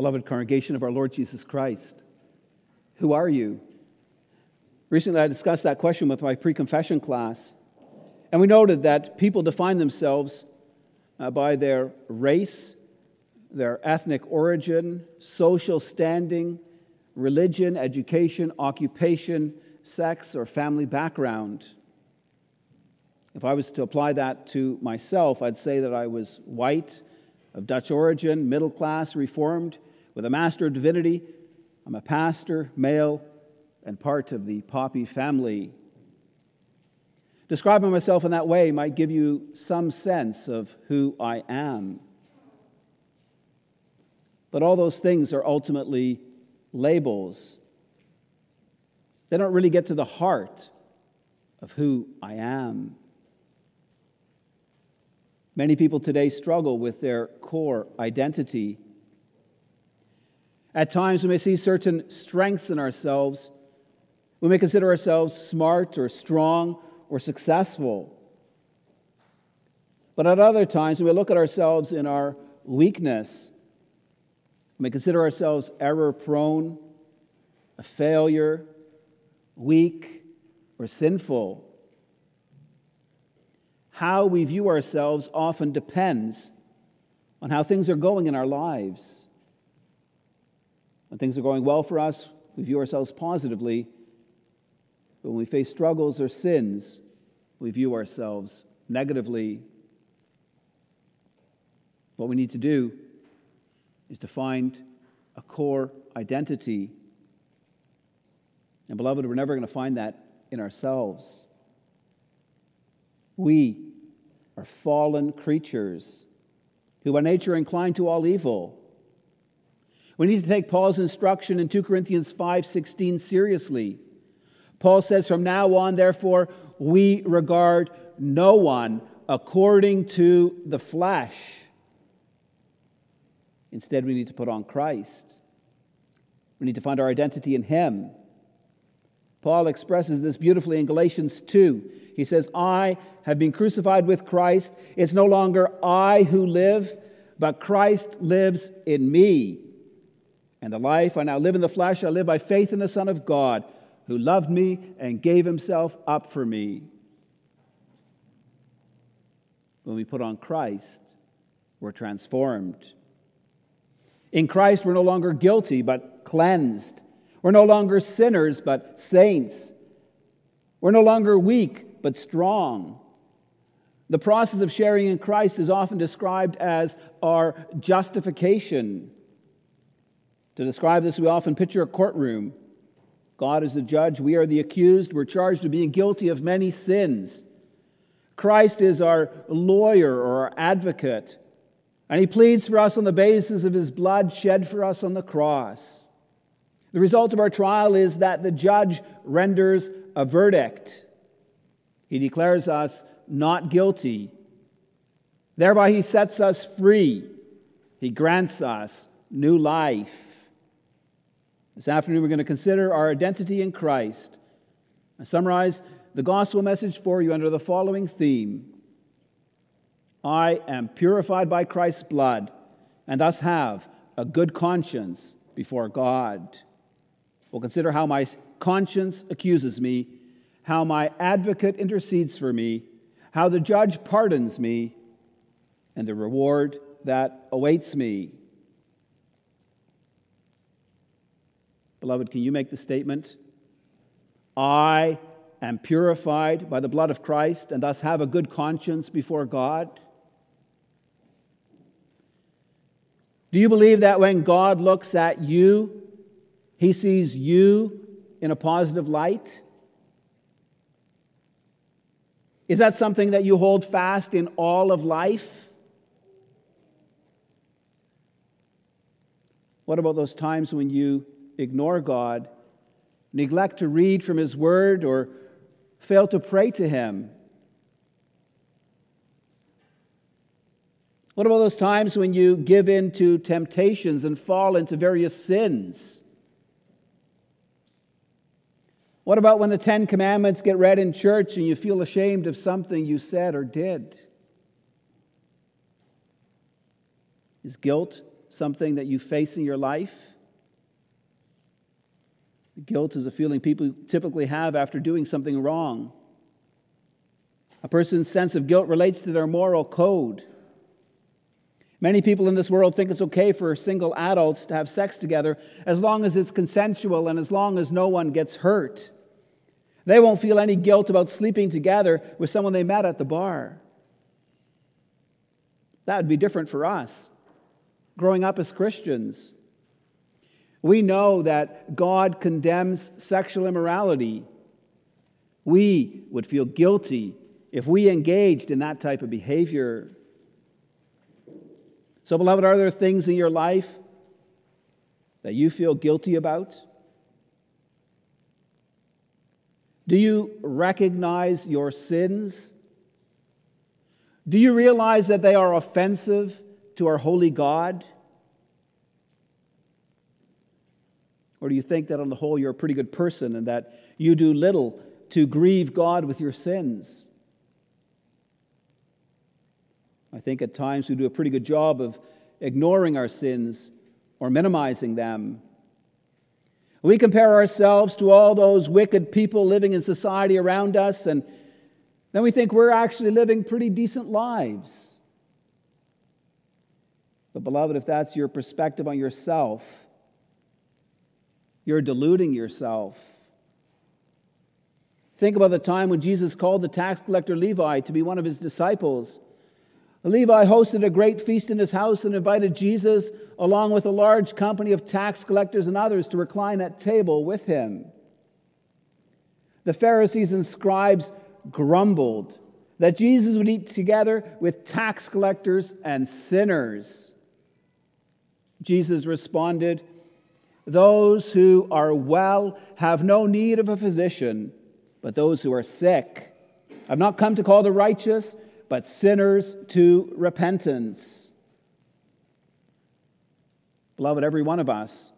Beloved congregation of our Lord Jesus Christ, who are you? Recently, I discussed that question with my pre confession class, and we noted that people define themselves uh, by their race, their ethnic origin, social standing, religion, education, occupation, sex, or family background. If I was to apply that to myself, I'd say that I was white, of Dutch origin, middle class, reformed, with a Master of Divinity. I'm a pastor, male, and part of the Poppy family. Describing myself in that way might give you some sense of who I am. But all those things are ultimately labels. They don't really get to the heart of who I am. Many people today struggle with their core identity. At times, we may see certain strengths in ourselves. We may consider ourselves smart or strong or successful. But at other times, we may look at ourselves in our weakness. We may consider ourselves error prone, a failure, weak, or sinful how we view ourselves often depends on how things are going in our lives. When things are going well for us, we view ourselves positively. But when we face struggles or sins, we view ourselves negatively. What we need to do is to find a core identity. And, beloved, we're never going to find that in ourselves. We are fallen creatures who by nature are inclined to all evil. We need to take Paul's instruction in 2 Corinthians 5:16 seriously. Paul says from now on therefore we regard no one according to the flesh. Instead we need to put on Christ. We need to find our identity in him. Paul expresses this beautifully in Galatians 2. He says, I have been crucified with Christ. It's no longer I who live, but Christ lives in me. And the life I now live in the flesh, I live by faith in the Son of God, who loved me and gave himself up for me. When we put on Christ, we're transformed. In Christ, we're no longer guilty, but cleansed. We're no longer sinners, but saints. We're no longer weak, but strong. The process of sharing in Christ is often described as our justification. To describe this, we often picture a courtroom. God is the judge, we are the accused, we're charged with being guilty of many sins. Christ is our lawyer or our advocate, and he pleads for us on the basis of his blood shed for us on the cross. The result of our trial is that the judge renders a verdict. He declares us not guilty. Thereby, he sets us free. He grants us new life. This afternoon, we're going to consider our identity in Christ. I summarize the gospel message for you under the following theme I am purified by Christ's blood and thus have a good conscience before God. We'll consider how my conscience accuses me, how my advocate intercedes for me, how the judge pardons me, and the reward that awaits me. Beloved, can you make the statement? I am purified by the blood of Christ and thus have a good conscience before God? Do you believe that when God looks at you, he sees you in a positive light? Is that something that you hold fast in all of life? What about those times when you ignore God, neglect to read from His Word, or fail to pray to Him? What about those times when you give in to temptations and fall into various sins? What about when the Ten Commandments get read in church and you feel ashamed of something you said or did? Is guilt something that you face in your life? Guilt is a feeling people typically have after doing something wrong. A person's sense of guilt relates to their moral code. Many people in this world think it's okay for single adults to have sex together as long as it's consensual and as long as no one gets hurt. They won't feel any guilt about sleeping together with someone they met at the bar. That would be different for us. Growing up as Christians, we know that God condemns sexual immorality. We would feel guilty if we engaged in that type of behavior. So, beloved, are there things in your life that you feel guilty about? Do you recognize your sins? Do you realize that they are offensive to our holy God? Or do you think that on the whole you're a pretty good person and that you do little to grieve God with your sins? I think at times we do a pretty good job of ignoring our sins or minimizing them. We compare ourselves to all those wicked people living in society around us, and then we think we're actually living pretty decent lives. But, beloved, if that's your perspective on yourself, you're deluding yourself. Think about the time when Jesus called the tax collector Levi to be one of his disciples. Levi hosted a great feast in his house and invited Jesus, along with a large company of tax collectors and others, to recline at table with him. The Pharisees and scribes grumbled that Jesus would eat together with tax collectors and sinners. Jesus responded, Those who are well have no need of a physician, but those who are sick. I've not come to call the righteous but sinners to repentance. Beloved, every one of us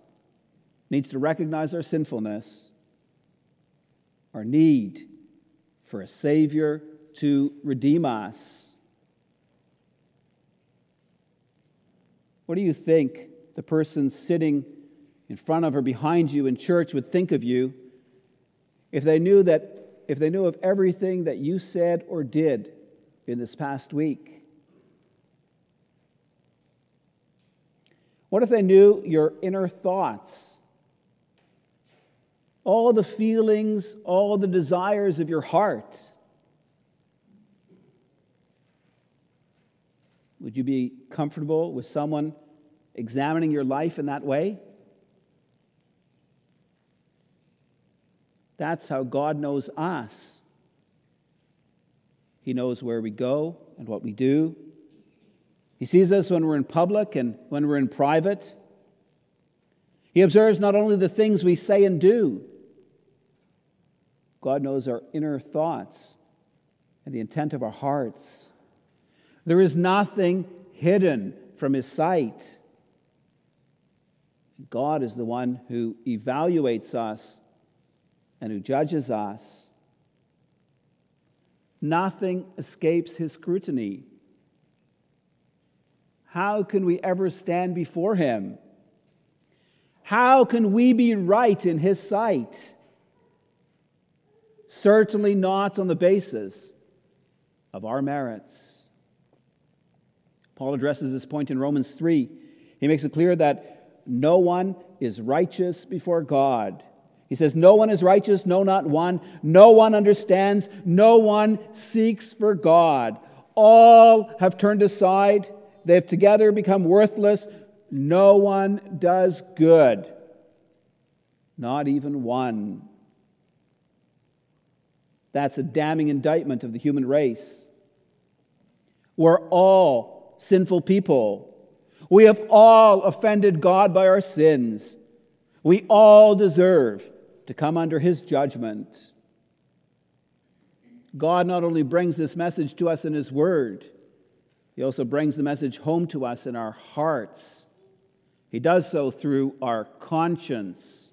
needs to recognize our sinfulness, our need for a Savior to redeem us. What do you think the person sitting in front of or behind you in church would think of you if they knew that if they knew of everything that you said or did in this past week? What if they knew your inner thoughts? All the feelings, all the desires of your heart? Would you be comfortable with someone examining your life in that way? That's how God knows us. He knows where we go and what we do. He sees us when we're in public and when we're in private. He observes not only the things we say and do, God knows our inner thoughts and the intent of our hearts. There is nothing hidden from His sight. God is the one who evaluates us and who judges us. Nothing escapes his scrutiny. How can we ever stand before him? How can we be right in his sight? Certainly not on the basis of our merits. Paul addresses this point in Romans 3. He makes it clear that no one is righteous before God. He says, No one is righteous, no, not one. No one understands, no one seeks for God. All have turned aside, they have together become worthless. No one does good, not even one. That's a damning indictment of the human race. We're all sinful people. We have all offended God by our sins. We all deserve to come under his judgment. God not only brings this message to us in his word, he also brings the message home to us in our hearts. He does so through our conscience.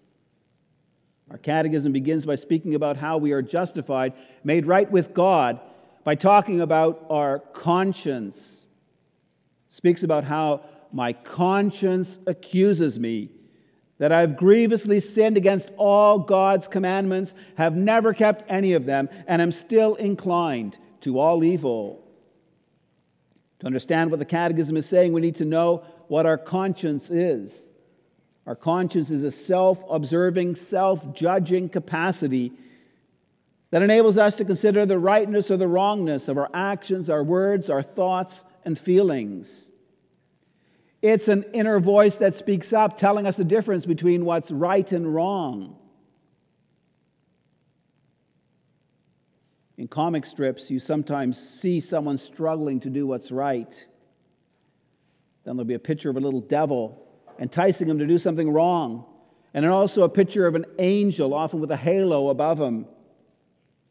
Our catechism begins by speaking about how we are justified, made right with God, by talking about our conscience. Speaks about how my conscience accuses me that I have grievously sinned against all God's commandments, have never kept any of them, and am still inclined to all evil. To understand what the Catechism is saying, we need to know what our conscience is. Our conscience is a self observing, self judging capacity that enables us to consider the rightness or the wrongness of our actions, our words, our thoughts, and feelings. It's an inner voice that speaks up, telling us the difference between what's right and wrong. In comic strips, you sometimes see someone struggling to do what's right. Then there'll be a picture of a little devil enticing him to do something wrong. And then also a picture of an angel, often with a halo above him,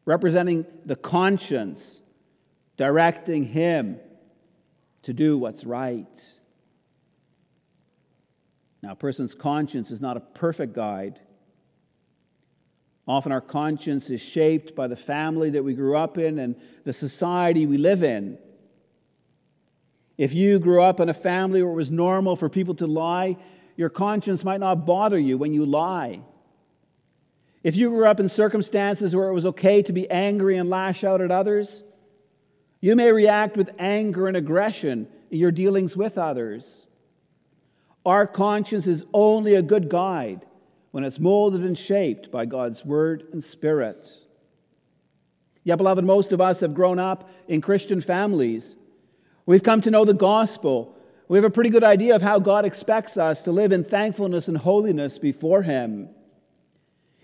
representing the conscience, directing him to do what's right. Now, a person's conscience is not a perfect guide. Often our conscience is shaped by the family that we grew up in and the society we live in. If you grew up in a family where it was normal for people to lie, your conscience might not bother you when you lie. If you grew up in circumstances where it was okay to be angry and lash out at others, you may react with anger and aggression in your dealings with others. Our conscience is only a good guide when it's molded and shaped by God's Word and Spirit. Yeah, beloved, most of us have grown up in Christian families. We've come to know the gospel. We have a pretty good idea of how God expects us to live in thankfulness and holiness before Him.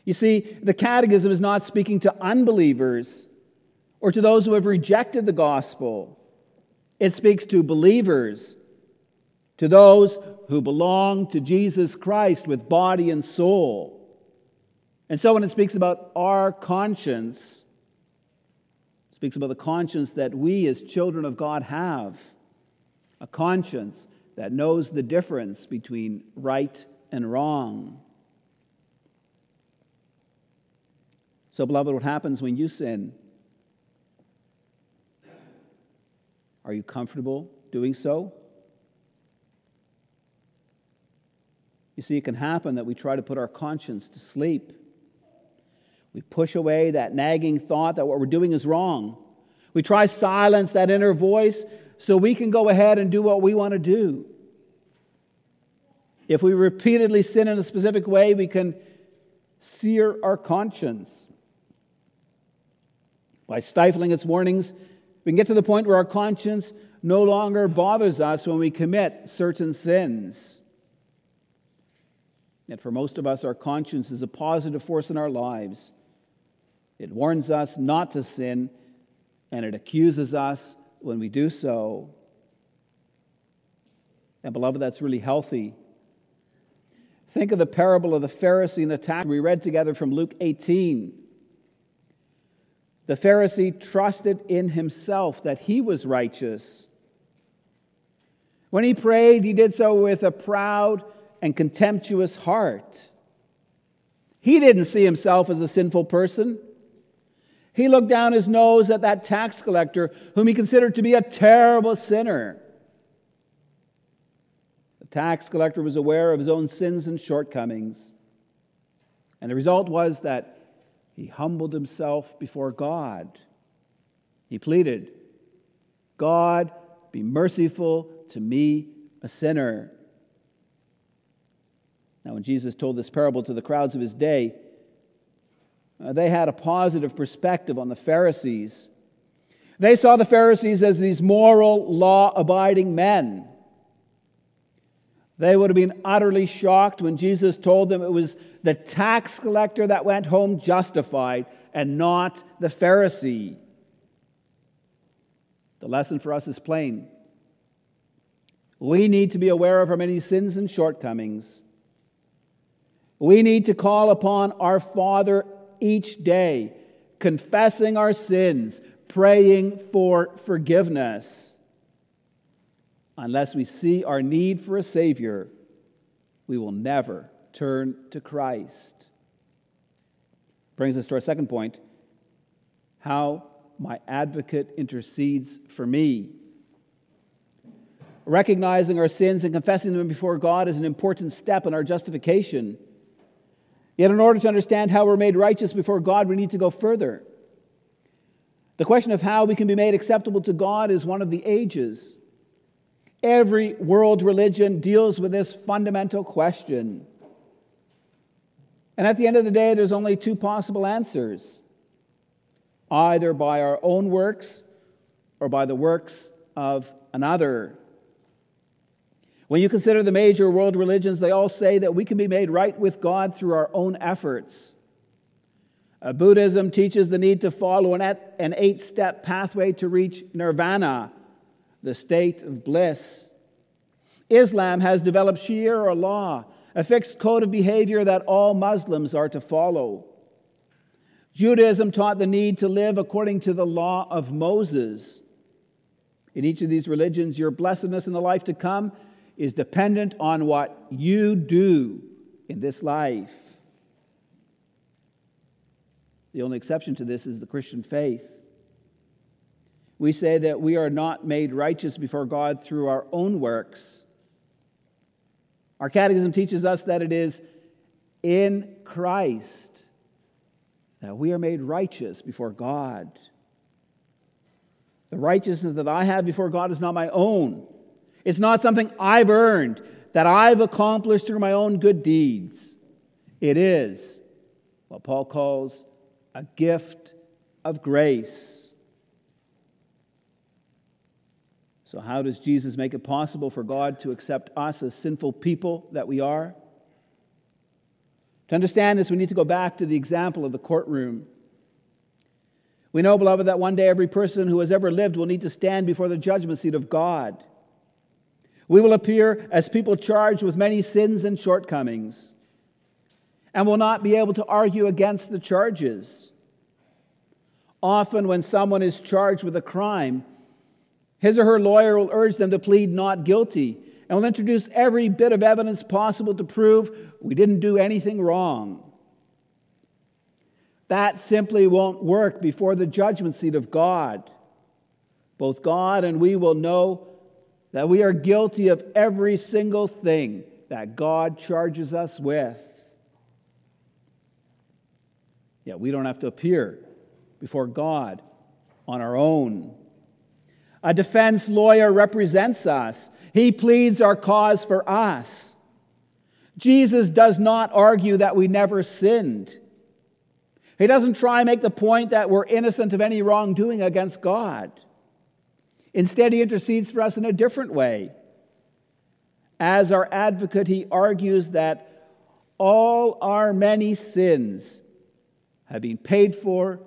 You see, the Catechism is not speaking to unbelievers or to those who have rejected the gospel, it speaks to believers to those who belong to Jesus Christ with body and soul. And so when it speaks about our conscience, it speaks about the conscience that we as children of God have a conscience that knows the difference between right and wrong. So, beloved, what happens when you sin? Are you comfortable doing so? You see, it can happen that we try to put our conscience to sleep. We push away that nagging thought that what we're doing is wrong. We try silence that inner voice so we can go ahead and do what we want to do. If we repeatedly sin in a specific way, we can sear our conscience. By stifling its warnings, we can get to the point where our conscience no longer bothers us when we commit certain sins. Yet for most of us, our conscience is a positive force in our lives. It warns us not to sin, and it accuses us when we do so. And, beloved, that's really healthy. Think of the parable of the Pharisee and the tax we read together from Luke 18. The Pharisee trusted in himself that he was righteous. When he prayed, he did so with a proud and contemptuous heart. He didn't see himself as a sinful person. He looked down his nose at that tax collector, whom he considered to be a terrible sinner. The tax collector was aware of his own sins and shortcomings. And the result was that he humbled himself before God. He pleaded, God, be merciful to me, a sinner. Now, when Jesus told this parable to the crowds of his day, uh, they had a positive perspective on the Pharisees. They saw the Pharisees as these moral, law abiding men. They would have been utterly shocked when Jesus told them it was the tax collector that went home justified and not the Pharisee. The lesson for us is plain. We need to be aware of our many sins and shortcomings. We need to call upon our Father each day, confessing our sins, praying for forgiveness. Unless we see our need for a Savior, we will never turn to Christ. Brings us to our second point how my advocate intercedes for me. Recognizing our sins and confessing them before God is an important step in our justification. Yet, in order to understand how we're made righteous before God, we need to go further. The question of how we can be made acceptable to God is one of the ages. Every world religion deals with this fundamental question. And at the end of the day, there's only two possible answers either by our own works or by the works of another. When you consider the major world religions, they all say that we can be made right with God through our own efforts. Uh, Buddhism teaches the need to follow an, an eight step pathway to reach nirvana, the state of bliss. Islam has developed Sharia law, a fixed code of behavior that all Muslims are to follow. Judaism taught the need to live according to the law of Moses. In each of these religions, your blessedness in the life to come is dependent on what you do in this life. The only exception to this is the Christian faith. We say that we are not made righteous before God through our own works. Our catechism teaches us that it is in Christ that we are made righteous before God. The righteousness that I have before God is not my own. It's not something I've earned, that I've accomplished through my own good deeds. It is what Paul calls a gift of grace. So, how does Jesus make it possible for God to accept us as sinful people that we are? To understand this, we need to go back to the example of the courtroom. We know, beloved, that one day every person who has ever lived will need to stand before the judgment seat of God. We will appear as people charged with many sins and shortcomings and will not be able to argue against the charges. Often, when someone is charged with a crime, his or her lawyer will urge them to plead not guilty and will introduce every bit of evidence possible to prove we didn't do anything wrong. That simply won't work before the judgment seat of God. Both God and we will know that we are guilty of every single thing that God charges us with. Yet we don't have to appear before God on our own. A defense lawyer represents us, he pleads our cause for us. Jesus does not argue that we never sinned. He doesn't try and make the point that we're innocent of any wrongdoing against God. Instead, he intercedes for us in a different way. As our advocate, he argues that all our many sins have been paid for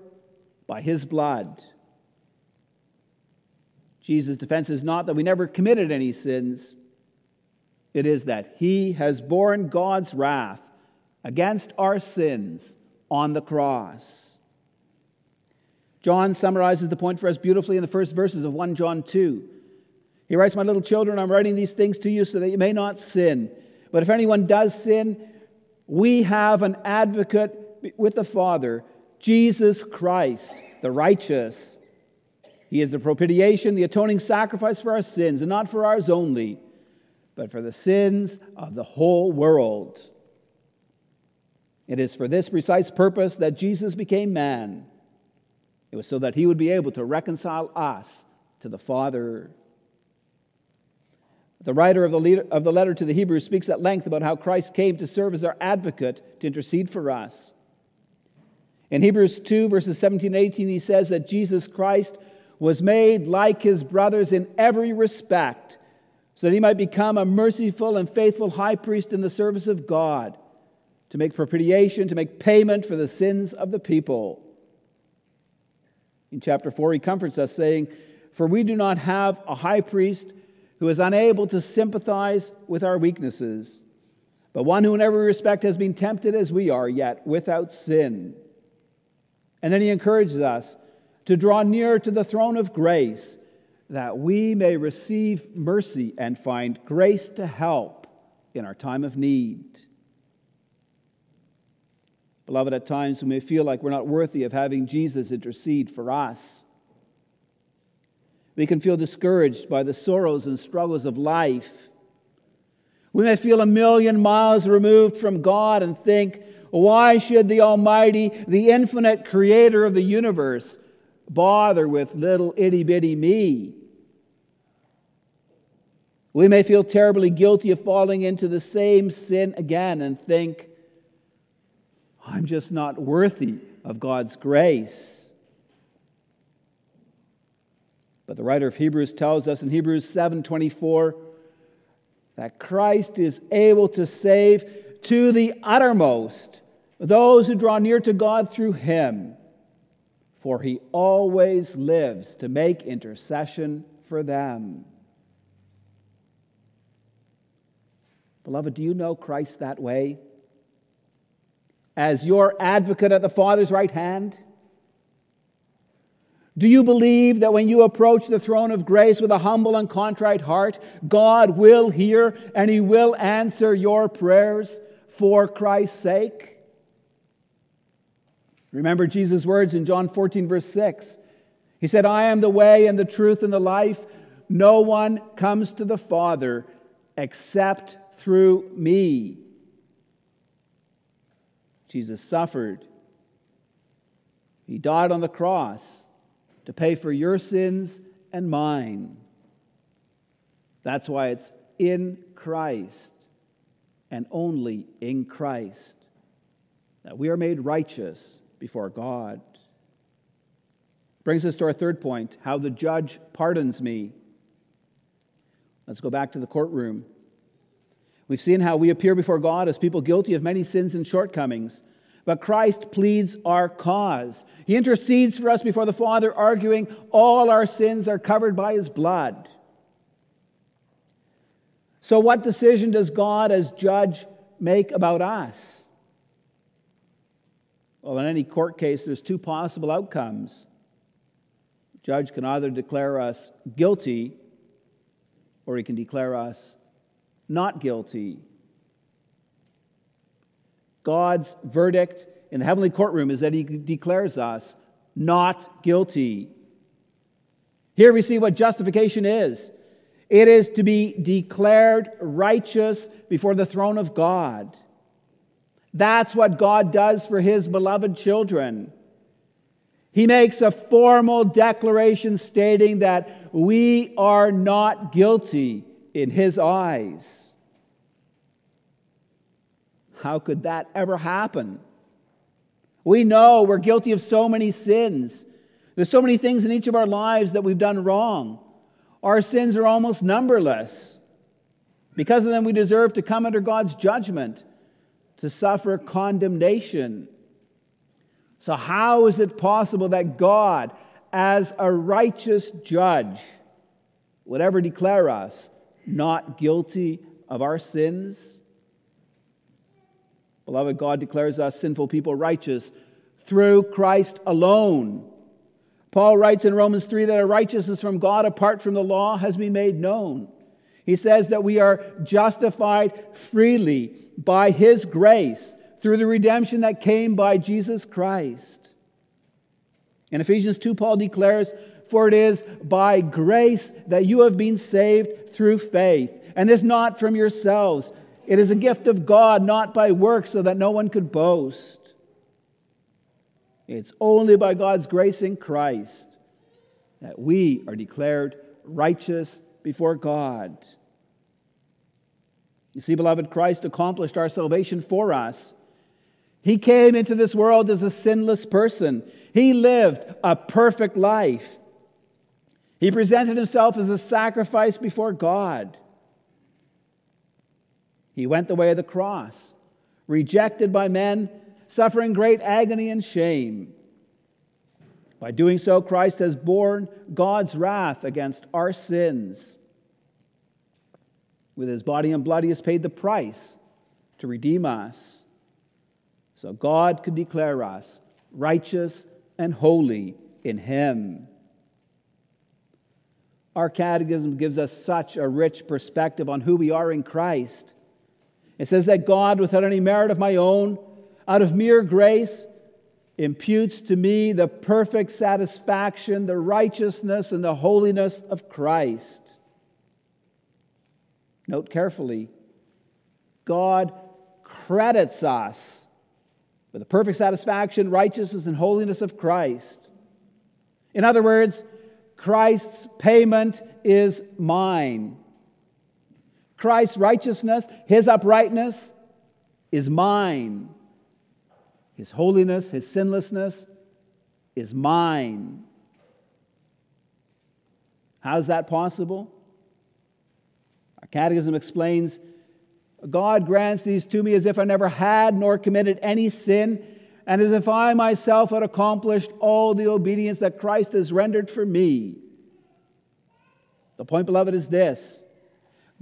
by his blood. Jesus' defense is not that we never committed any sins, it is that he has borne God's wrath against our sins on the cross. John summarizes the point for us beautifully in the first verses of 1 John 2. He writes, My little children, I'm writing these things to you so that you may not sin. But if anyone does sin, we have an advocate with the Father, Jesus Christ, the righteous. He is the propitiation, the atoning sacrifice for our sins, and not for ours only, but for the sins of the whole world. It is for this precise purpose that Jesus became man it was so that he would be able to reconcile us to the Father. The writer of the, leader, of the letter to the Hebrews speaks at length about how Christ came to serve as our advocate to intercede for us. In Hebrews 2, verses 17 and 18, he says that Jesus Christ was made like his brothers in every respect, so that he might become a merciful and faithful high priest in the service of God, to make propitiation, to make payment for the sins of the people. In chapter 4, he comforts us, saying, For we do not have a high priest who is unable to sympathize with our weaknesses, but one who in every respect has been tempted as we are, yet without sin. And then he encourages us to draw near to the throne of grace that we may receive mercy and find grace to help in our time of need. Beloved, at times we may feel like we're not worthy of having Jesus intercede for us. We can feel discouraged by the sorrows and struggles of life. We may feel a million miles removed from God and think, why should the Almighty, the infinite creator of the universe, bother with little itty bitty me? We may feel terribly guilty of falling into the same sin again and think, I'm just not worthy of God's grace. But the writer of Hebrews tells us in Hebrews 7:24 that Christ is able to save to the uttermost those who draw near to God through him, for he always lives to make intercession for them. Beloved, do you know Christ that way? As your advocate at the Father's right hand? Do you believe that when you approach the throne of grace with a humble and contrite heart, God will hear and He will answer your prayers for Christ's sake? Remember Jesus' words in John 14, verse 6. He said, I am the way and the truth and the life. No one comes to the Father except through me. Jesus suffered. He died on the cross to pay for your sins and mine. That's why it's in Christ and only in Christ that we are made righteous before God. Brings us to our third point how the judge pardons me. Let's go back to the courtroom. We've seen how we appear before God as people guilty of many sins and shortcomings. But Christ pleads our cause. He intercedes for us before the Father, arguing all our sins are covered by his blood. So, what decision does God as judge make about us? Well, in any court case, there's two possible outcomes. The judge can either declare us guilty or he can declare us not guilty. God's verdict in the heavenly courtroom is that he declares us not guilty. Here we see what justification is it is to be declared righteous before the throne of God. That's what God does for his beloved children. He makes a formal declaration stating that we are not guilty in his eyes. How could that ever happen? We know we're guilty of so many sins. There's so many things in each of our lives that we've done wrong. Our sins are almost numberless. Because of them, we deserve to come under God's judgment, to suffer condemnation. So, how is it possible that God, as a righteous judge, would ever declare us not guilty of our sins? Beloved, God declares us sinful people righteous through Christ alone. Paul writes in Romans 3 that our righteousness from God apart from the law has been made known. He says that we are justified freely by his grace through the redemption that came by Jesus Christ. In Ephesians 2, Paul declares, For it is by grace that you have been saved through faith, and this not from yourselves. It is a gift of God, not by works, so that no one could boast. It's only by God's grace in Christ that we are declared righteous before God. You see, beloved, Christ accomplished our salvation for us. He came into this world as a sinless person. He lived a perfect life. He presented himself as a sacrifice before God. He went the way of the cross, rejected by men, suffering great agony and shame. By doing so, Christ has borne God's wrath against our sins. With his body and blood, he has paid the price to redeem us. So God could declare us righteous and holy in him. Our catechism gives us such a rich perspective on who we are in Christ. It says that God, without any merit of my own, out of mere grace, imputes to me the perfect satisfaction, the righteousness, and the holiness of Christ. Note carefully God credits us with the perfect satisfaction, righteousness, and holiness of Christ. In other words, Christ's payment is mine. Christ's righteousness, his uprightness, is mine. His holiness, his sinlessness is mine. How is that possible? Our catechism explains God grants these to me as if I never had nor committed any sin, and as if I myself had accomplished all the obedience that Christ has rendered for me. The point, beloved, is this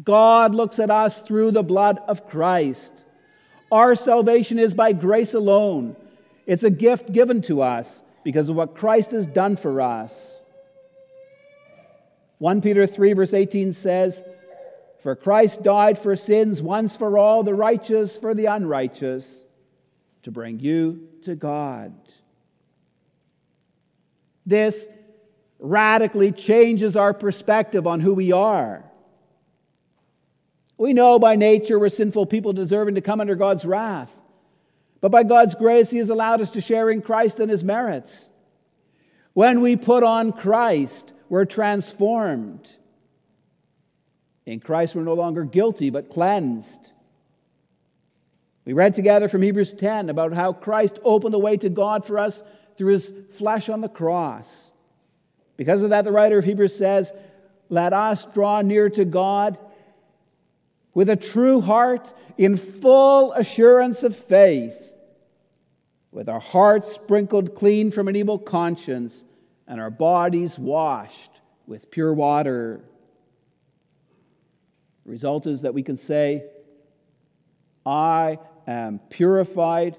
God looks at us through the blood of Christ. Our salvation is by grace alone, it's a gift given to us because of what Christ has done for us. 1 Peter 3, verse 18 says, For Christ died for sins once for all, the righteous for the unrighteous, to bring you to God. This radically changes our perspective on who we are. We know by nature we're sinful people deserving to come under God's wrath. But by God's grace, He has allowed us to share in Christ and His merits. When we put on Christ, we're transformed. In Christ, we're no longer guilty, but cleansed. We read together from Hebrews 10 about how Christ opened the way to God for us through His flesh on the cross. Because of that, the writer of Hebrews says, Let us draw near to God with a true heart, in full assurance of faith, with our hearts sprinkled clean from an evil conscience and our bodies washed with pure water. The result is that we can say, I am purified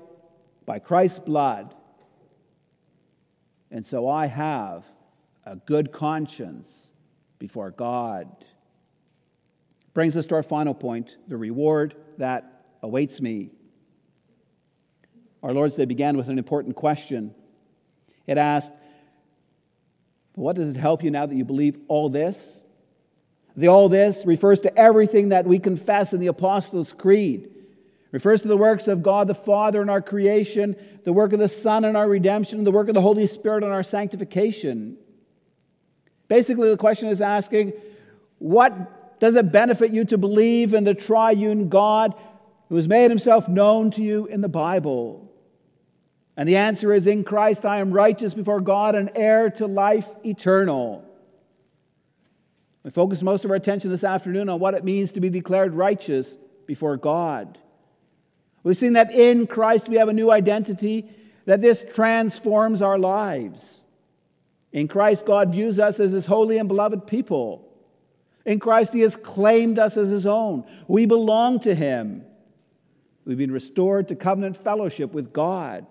by Christ's blood, and so I have a good conscience before God brings us to our final point the reward that awaits me. Our Lord's Day began with an important question. It asked, What does it help you now that you believe all this? The all this refers to everything that we confess in the Apostles' Creed. Refers to the works of God the Father in our creation, the work of the Son in our redemption, the work of the Holy Spirit in our sanctification. Basically, the question is asking, what does it benefit you to believe in the triune God who has made himself known to you in the Bible? And the answer is in Christ I am righteous before God and heir to life eternal. We focus most of our attention this afternoon on what it means to be declared righteous before God. We've seen that in Christ we have a new identity, that this transforms our lives. In Christ, God views us as his holy and beloved people. In Christ, He has claimed us as His own. We belong to Him. We've been restored to covenant fellowship with God.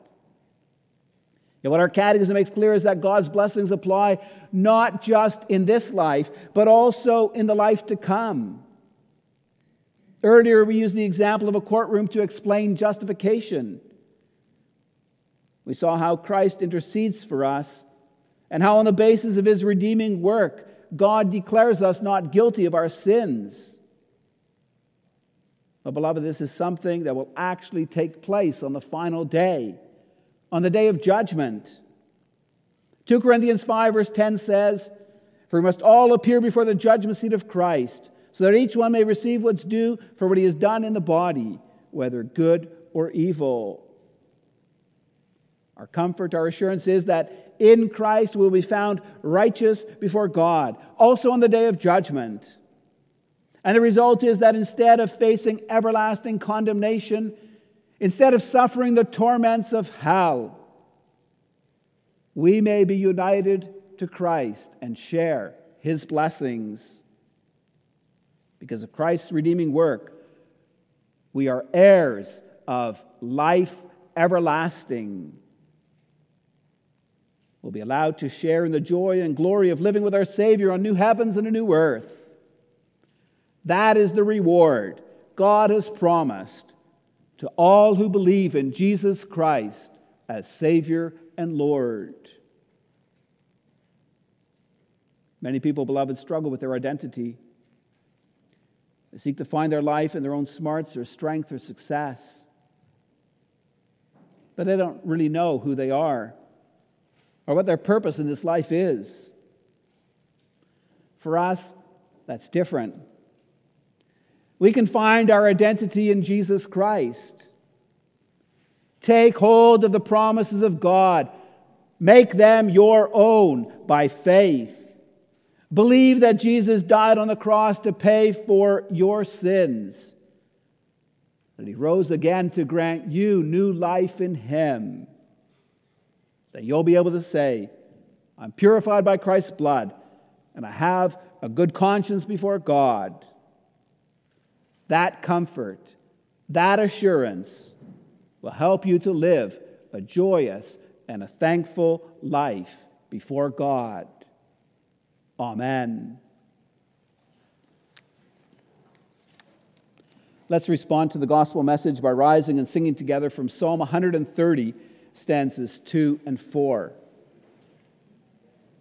And what our catechism makes clear is that God's blessings apply not just in this life, but also in the life to come. Earlier, we used the example of a courtroom to explain justification. We saw how Christ intercedes for us and how, on the basis of his redeeming work, God declares us not guilty of our sins. But, beloved, this is something that will actually take place on the final day, on the day of judgment. 2 Corinthians 5, verse 10 says, For we must all appear before the judgment seat of Christ, so that each one may receive what's due for what he has done in the body, whether good or evil. Our comfort, our assurance is that in Christ we will be found righteous before God, also on the day of judgment. And the result is that instead of facing everlasting condemnation, instead of suffering the torments of hell, we may be united to Christ and share his blessings. Because of Christ's redeeming work, we are heirs of life everlasting We'll be allowed to share in the joy and glory of living with our Savior on new heavens and a new earth. That is the reward God has promised to all who believe in Jesus Christ as Savior and Lord. Many people, beloved, struggle with their identity. They seek to find their life in their own smarts or strength or success. But they don't really know who they are or what their purpose in this life is. For us, that's different. We can find our identity in Jesus Christ. Take hold of the promises of God, make them your own by faith. Believe that Jesus died on the cross to pay for your sins, that he rose again to grant you new life in him, that you'll be able to say, I'm purified by Christ's blood, and I have a good conscience before God. That comfort, that assurance will help you to live a joyous and a thankful life before God. Amen. Let's respond to the gospel message by rising and singing together from Psalm 130, stanzas 2 and 4.